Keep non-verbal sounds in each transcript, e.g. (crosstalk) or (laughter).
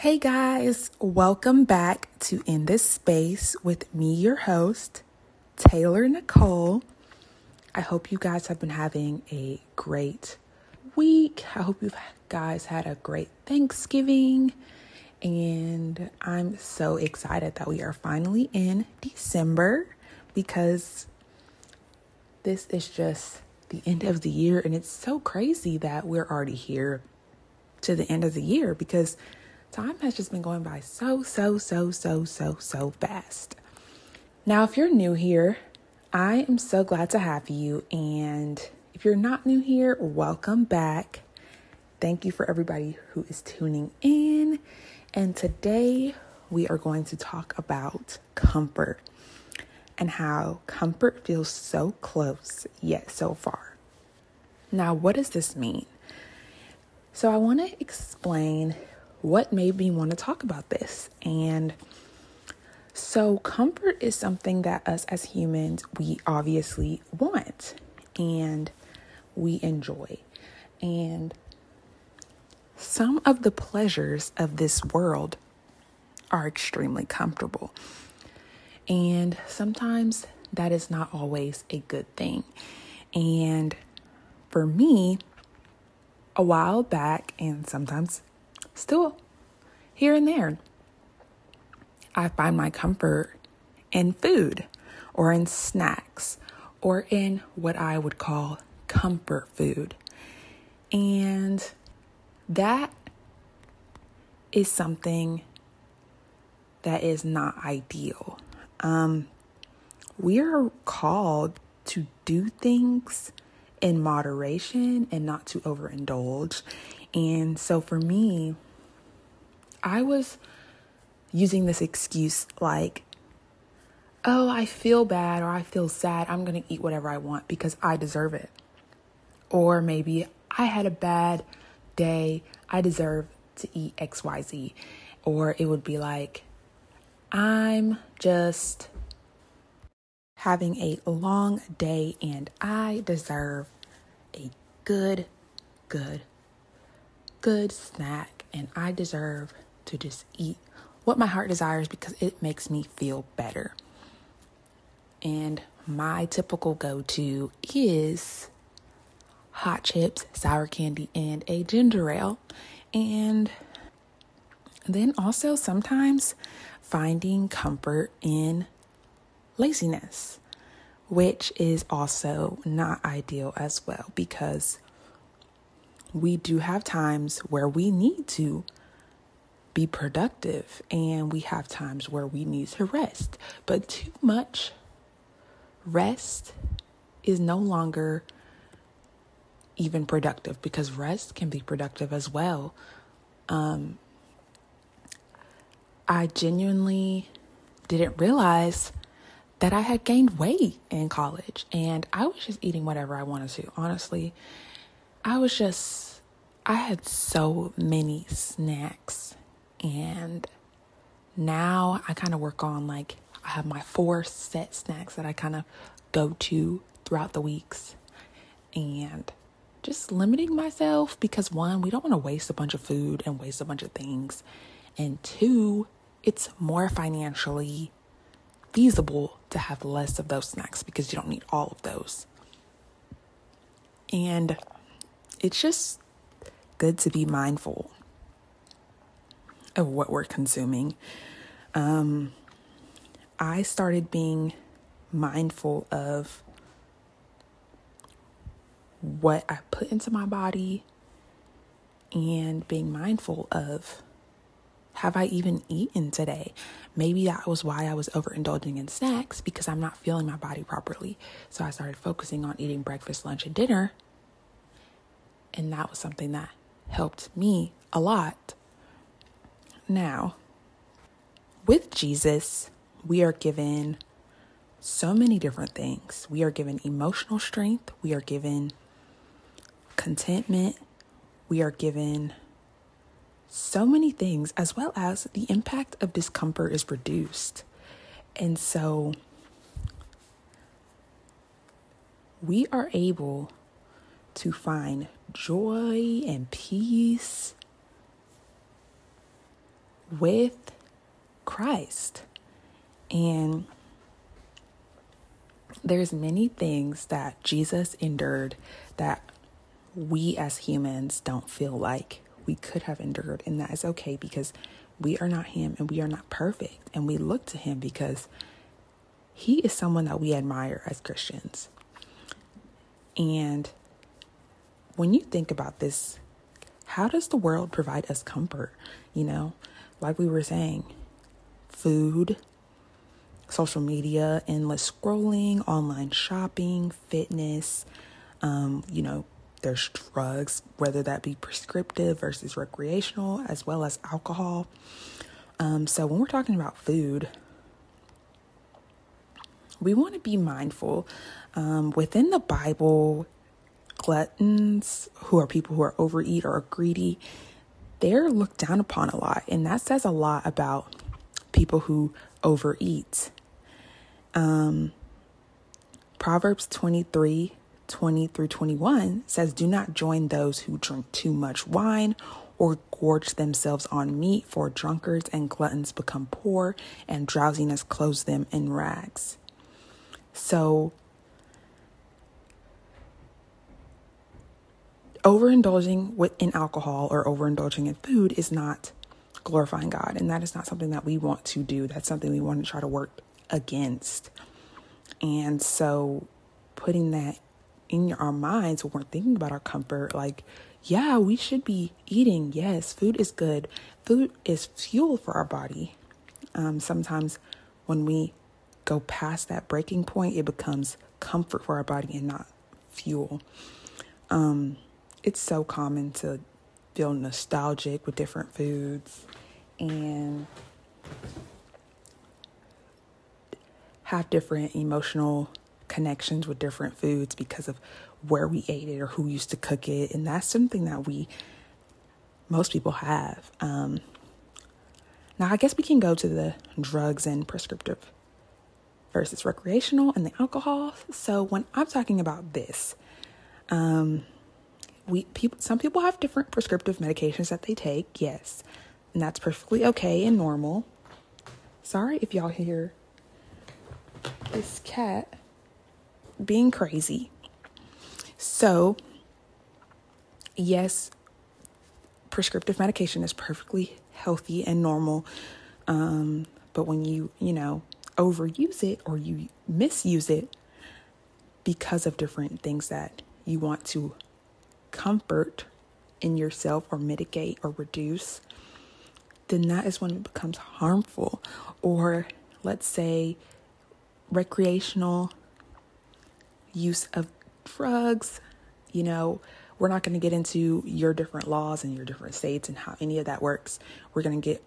Hey guys, welcome back to In This Space with me, your host, Taylor Nicole. I hope you guys have been having a great week. I hope you guys had a great Thanksgiving. And I'm so excited that we are finally in December because this is just the end of the year. And it's so crazy that we're already here to the end of the year because time has just been going by so, so, so, so, so, so fast. Now, if you're new here, I am so glad to have you. And if you're not new here, welcome back. Thank you for everybody who is tuning in. And today we are going to talk about comfort and how comfort feels so close yet so far. Now, what does this mean? So, I want to explain what made me want to talk about this. And so, comfort is something that us as humans, we obviously want and we enjoy. And some of the pleasures of this world are extremely comfortable. And sometimes that is not always a good thing. And for me, a while back, and sometimes still here and there, I find my comfort in food or in snacks or in what I would call comfort food. And that is something that is not ideal. Um, we are called to do things in moderation and not to overindulge. And so for me, I was using this excuse like, oh, I feel bad or I feel sad. I'm going to eat whatever I want because I deserve it. Or maybe I had a bad day. I deserve to eat XYZ. Or it would be like, I'm just having a long day and I deserve a good, good, good snack. And I deserve to just eat what my heart desires because it makes me feel better. And my typical go to is hot chips, sour candy, and a ginger ale. And then also sometimes finding comfort in laziness, which is also not ideal as well because we do have times where we need to be productive and we have times where we need to rest. But too much rest is no longer even productive because rest can be productive as well. Um, I genuinely didn't realize that I had gained weight in college and I was just eating whatever I wanted to. Honestly, I was just, I had so many snacks and now I kind of work on like, I have my four set snacks that I kind of go to throughout the weeks. And just limiting myself because one, we don't want to waste a bunch of food and waste a bunch of things. And two, it's more financially feasible to have less of those snacks because you don't need all of those. And it's just good to be mindful of what we're consuming. Um, I started being mindful of what I put into my body and being mindful of have I even eaten today? Maybe that was why I was overindulging in snacks because I'm not feeling my body properly. So I started focusing on eating breakfast, lunch, and dinner. And that was something that helped me a lot. Now, with Jesus, we are given so many different things. We are given emotional strength, we are given contentment, we are given so many things, as well as the impact of discomfort is reduced. And so we are able to find joy and peace with Christ. And there's many things that Jesus endured that we as humans don't feel like we could have endured and that is okay because we are not him and we are not perfect and we look to him because he is someone that we admire as Christians. And when you think about this, how does the world provide us comfort? You know, like we were saying, food, social media, endless scrolling, online shopping, fitness, um, you know, there's drugs, whether that be prescriptive versus recreational, as well as alcohol. Um, so when we're talking about food, we want to be mindful. Um, within the Bible, gluttons, who are people who are overeat or greedy, they're looked down upon a lot. And that says a lot about people who overeat. Um, Proverbs 23 20 through 21 says, Do not join those who drink too much wine or gorge themselves on meat, for drunkards and gluttons become poor, and drowsiness clothes them in rags. So, overindulging in alcohol or overindulging in food is not glorifying God. And that is not something that we want to do. That's something we want to try to work against. And so, putting that in our minds when we're thinking about our comfort, like, yeah, we should be eating. Yes, food is good. Food is fuel for our body. Um, sometimes when we go past that breaking point, it becomes comfort for our body and not fuel. Um, it's so common to feel nostalgic with different foods and have different emotional connections with different foods because of where we ate it or who used to cook it. And that's something that we, most people have. Um, now, I guess we can go to the drugs and prescriptive versus recreational and the alcohol. So when I'm talking about this, um, we people some people have different prescriptive medications that they take, yes, and that's perfectly okay and normal. Sorry if y'all hear this cat being crazy. So, yes, prescriptive medication is perfectly healthy and normal. Um, but when you, you know, overuse it or you misuse it because of different things that you want to comfort in yourself or mitigate or reduce, then that is when it becomes harmful. Or let's say recreational use of drugs, you know, we're not going to get into your different laws and your different states and how any of that works. We're going to get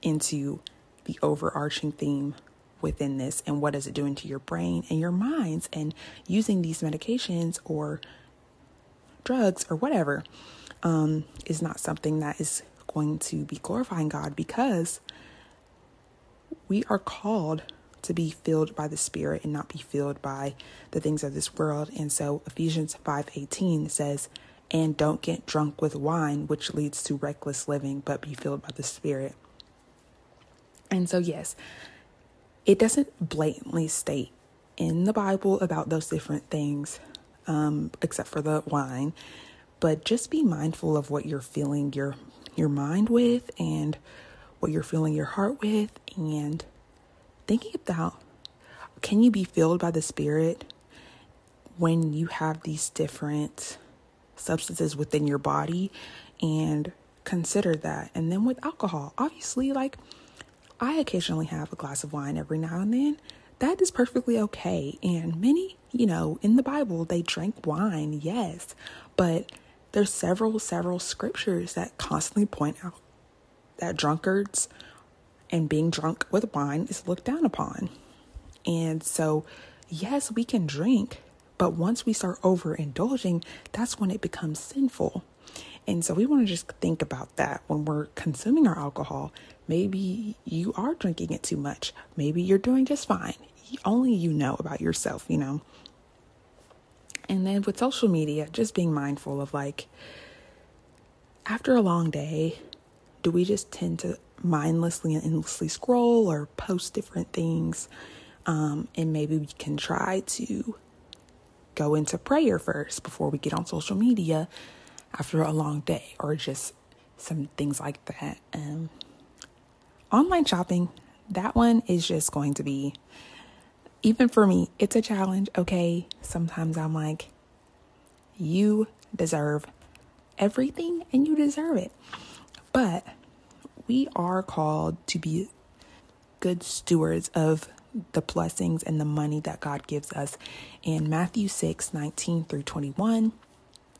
into the overarching theme within this and what is it doing to your brain and your minds and using these medications or drugs or whatever um, is not something that is going to be glorifying God because we are called to be filled by the spirit and not be filled by the things of this world. And so ephesians 5.18 says and don't get drunk with wine which leads to reckless living but be filled by the spirit. And so yes it doesn't blatantly state in the Bible about those different things, um, except for the wine. But just be mindful of what you're filling your your mind with and what you're filling your heart with and thinking about can you be filled by the spirit when you have these different substances within your body and consider that and then with alcohol obviously like I occasionally have a glass of wine every now and then. That is perfectly okay. And many, you know, in the Bible, they drank wine, yes. But there's several, several scriptures that constantly point out that drunkards and being drunk with wine is looked down upon. And so, yes, we can drink, but once we start overindulging, that's when it becomes sinful. And so we want to just think about that when we're consuming our alcohol. Maybe you are drinking it too much. Maybe you're doing just fine. Only you know about yourself, you know. And then with social media, just being mindful of like, after a long day, do we just tend to mindlessly and endlessly scroll or post different things? Um, and maybe we can try to go into prayer first before we get on social media after a long day or just some things like that. Um, online shopping, that one is just going to be, even for me, it's a challenge. Okay. Sometimes I'm like, you deserve everything and you deserve it. But we are called to be good stewards of the blessings and the money that God gives us. And Matthew 6 19 through 21,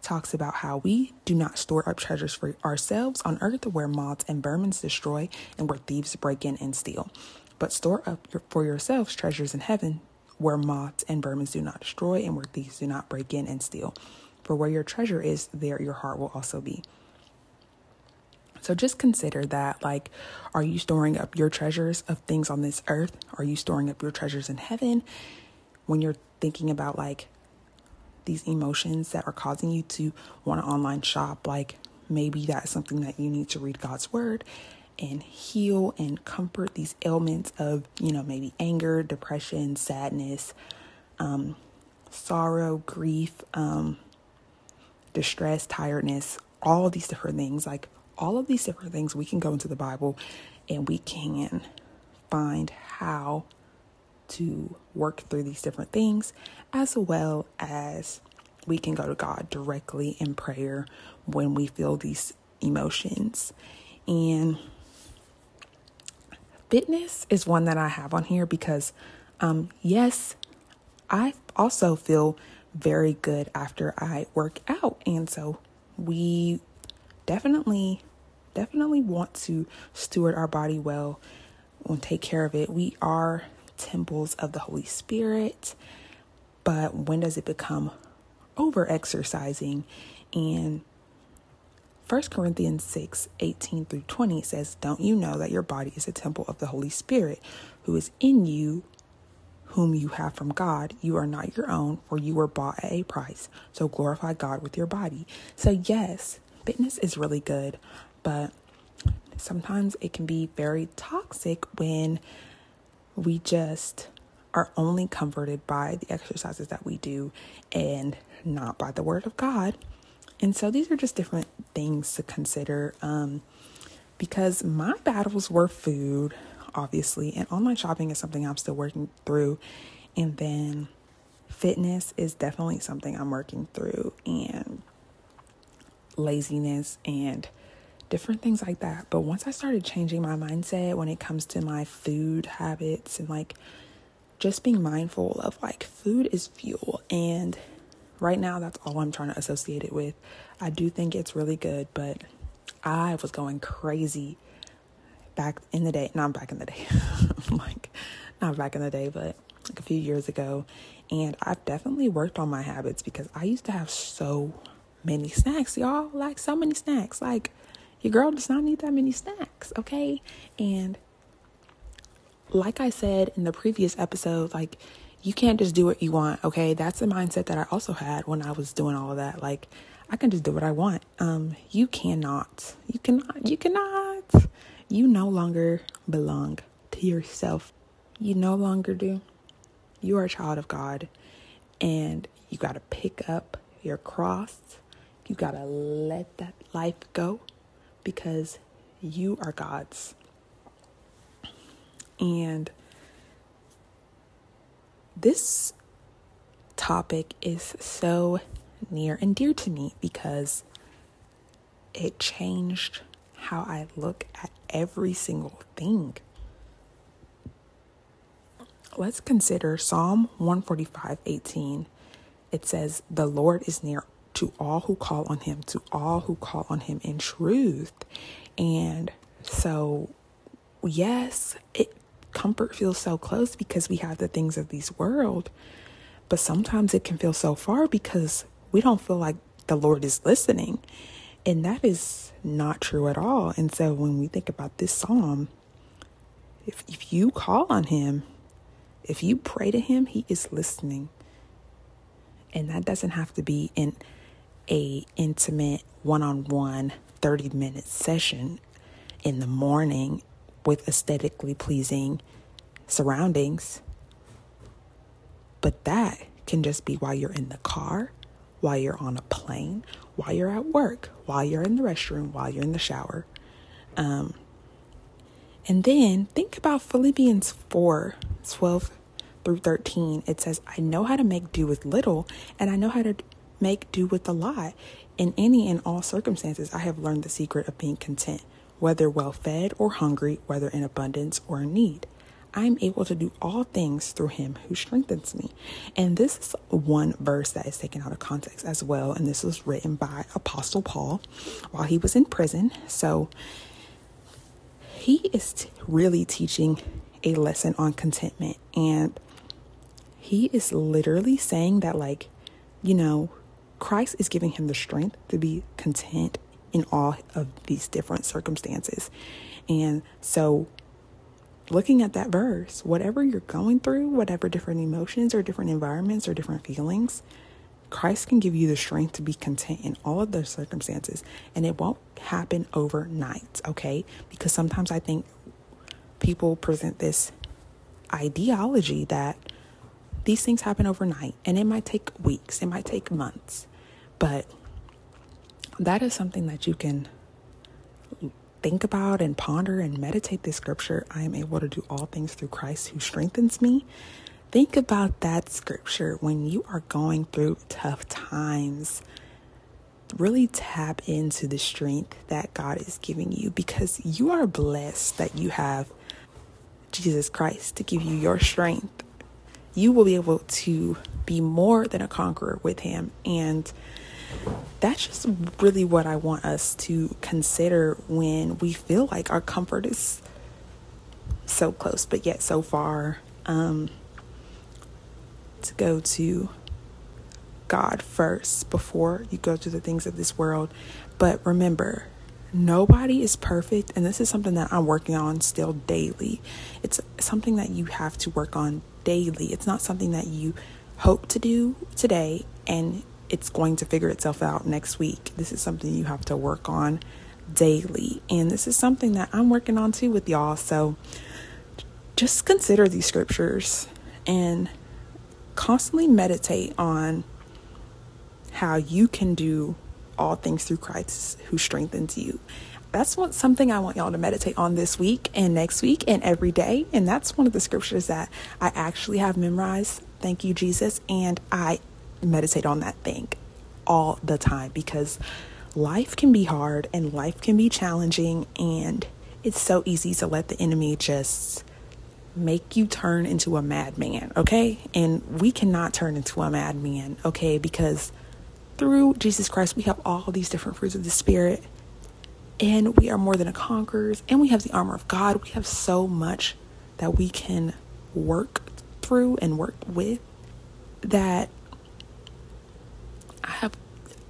talks about how we do not store up treasures for ourselves on earth where moths and vermin destroy and where thieves break in and steal, but store up for yourselves treasures in heaven where moths and vermin do not destroy and where thieves do not break in and steal. For where your treasure is, there your heart will also be. So just consider that. Like, are you storing up your treasures of things on this earth? Are you storing up your treasures in heaven? When you're thinking about like these emotions that are causing you to want to online shop, like maybe that's something that you need to read God's word and heal and comfort these ailments of, you know, maybe anger, depression, sadness, um, sorrow, grief, um, distress, tiredness, all these different things. Like all of these different things, we can go into the Bible and we can find how to work through these different things, as well as we can go to God directly in prayer when we feel these emotions. And fitness is one that I have on here because, um, yes, I also feel very good after I work out. And so we definitely, definitely want to steward our body well and take care of it. We are temples of the Holy Spirit. But when does it become over exercising? And 1 Corinthians 6 18 through 20 says, Don't you know that your body is a temple of the Holy Spirit who is in you, whom you have from God? You are not your own, for you were bought at a price. So glorify God with your body. So, yes, fitness is really good, but sometimes it can be very toxic when we just are only comforted by the exercises that we do and not by the word of God. And so these are just different things to consider um, because my battles were food, obviously, and online shopping is something I'm still working through. And then fitness is definitely something I'm working through, and laziness and different things like that. But once I started changing my mindset when it comes to my food habits and like just being mindful of like food is fuel and right now that's all I'm trying to associate it with. I do think it's really good, but I was going crazy back in the day, not back in the day. (laughs) like not back in the day, but like a few years ago. And I've definitely worked on my habits because I used to have so many snacks, y'all. Like so many snacks. Like your girl does not need that many snacks, okay? And like I said in the previous episode, like you can't just do what you want, okay? That's the mindset that I also had when I was doing all of that. Like I can just do what I want. Um you cannot. You cannot. You cannot. You no longer belong to yourself. You no longer do. You are a child of God and you got to pick up your cross. You got to let that life go because you are God's. And this topic is so near and dear to me because it changed how I look at every single thing. Let's consider Psalm 145 18. It says, The Lord is near to all who call on him, to all who call on him in truth. And so, yes, it, comfort feels so close because we have the things of this world, but sometimes it can feel so far because we don't feel like the Lord is listening. And that is not true at all. And so, when we think about this psalm, if, if you call on him, if you pray to him, he is listening. And that doesn't have to be in a intimate one-on-one 30 minute session in the morning with aesthetically pleasing surroundings. But that can just be while you're in the car, while you're on a plane, while you're at work, while you're in the restroom, while you're in the shower. Um, and then think about Philippians 4 12 through 13. It says, I know how to make do with little, and I know how to make do with a lot. In any and all circumstances, I have learned the secret of being content, whether well fed or hungry, whether in abundance or in need. I am able to do all things through him who strengthens me. And this is one verse that is taken out of context as well. And this was written by Apostle Paul while he was in prison. So he is t- really teaching a lesson on contentment. And he is literally saying that, like, you know, Christ is giving him the strength to be content in all of these different circumstances. And so looking at that verse, whatever you're going through, whatever different emotions or different environments or different feelings, Christ can give you the strength to be content in all of those circumstances. And it won't happen overnight, okay? Because sometimes I think people present this ideology that these things happen overnight and it might take weeks, it might take months. But that is something that you can think about and ponder and meditate this scripture, I am able to do all things through Christ who strengthens me. Think about that scripture when you are going through tough times. Really tap into the strength that God is giving you because you are blessed that you have Jesus Christ to give you your strength. You will be able to be more than a conqueror with Him. And that's just really what I want us to consider when we feel like our comfort is so close, but yet so far. Um, to go to God first before you go to the things of this world. But remember, nobody is perfect, and this is something that I'm working on still daily. It's something that you have to work on daily. It's not something that you hope to do today and it's going to figure itself out next week. This is something you have to work on daily. And this is something that I'm working on too with y'all. So just consider these scriptures and constantly meditate on how you can do all things through Christ who strengthens you. That's what something I want y'all to meditate on this week and next week and every day. And that's one of the scriptures that I actually have memorized. Thank you, Jesus. And I meditate on that thing all the time because life can be hard and life can be challenging and it's so easy to let the enemy just make you turn into a madman, okay? And we cannot turn into a madman, okay? Because through Jesus Christ, we have all these different fruits of the Spirit, and we are more than a conquerors, and we have the armor of God. We have so much that we can work through and work with that I have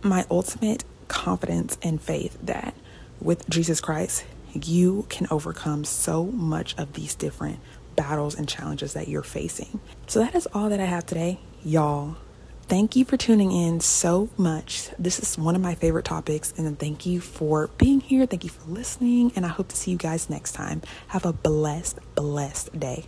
my ultimate confidence and faith that with Jesus Christ, you can overcome so much of these different battles and challenges that you're facing. So that is all that I have today, y'all. Thank you for tuning in so much. This is one of my favorite topics, and thank you for being here. Thank you for listening, and I hope to see you guys next time. Have a blessed, blessed day.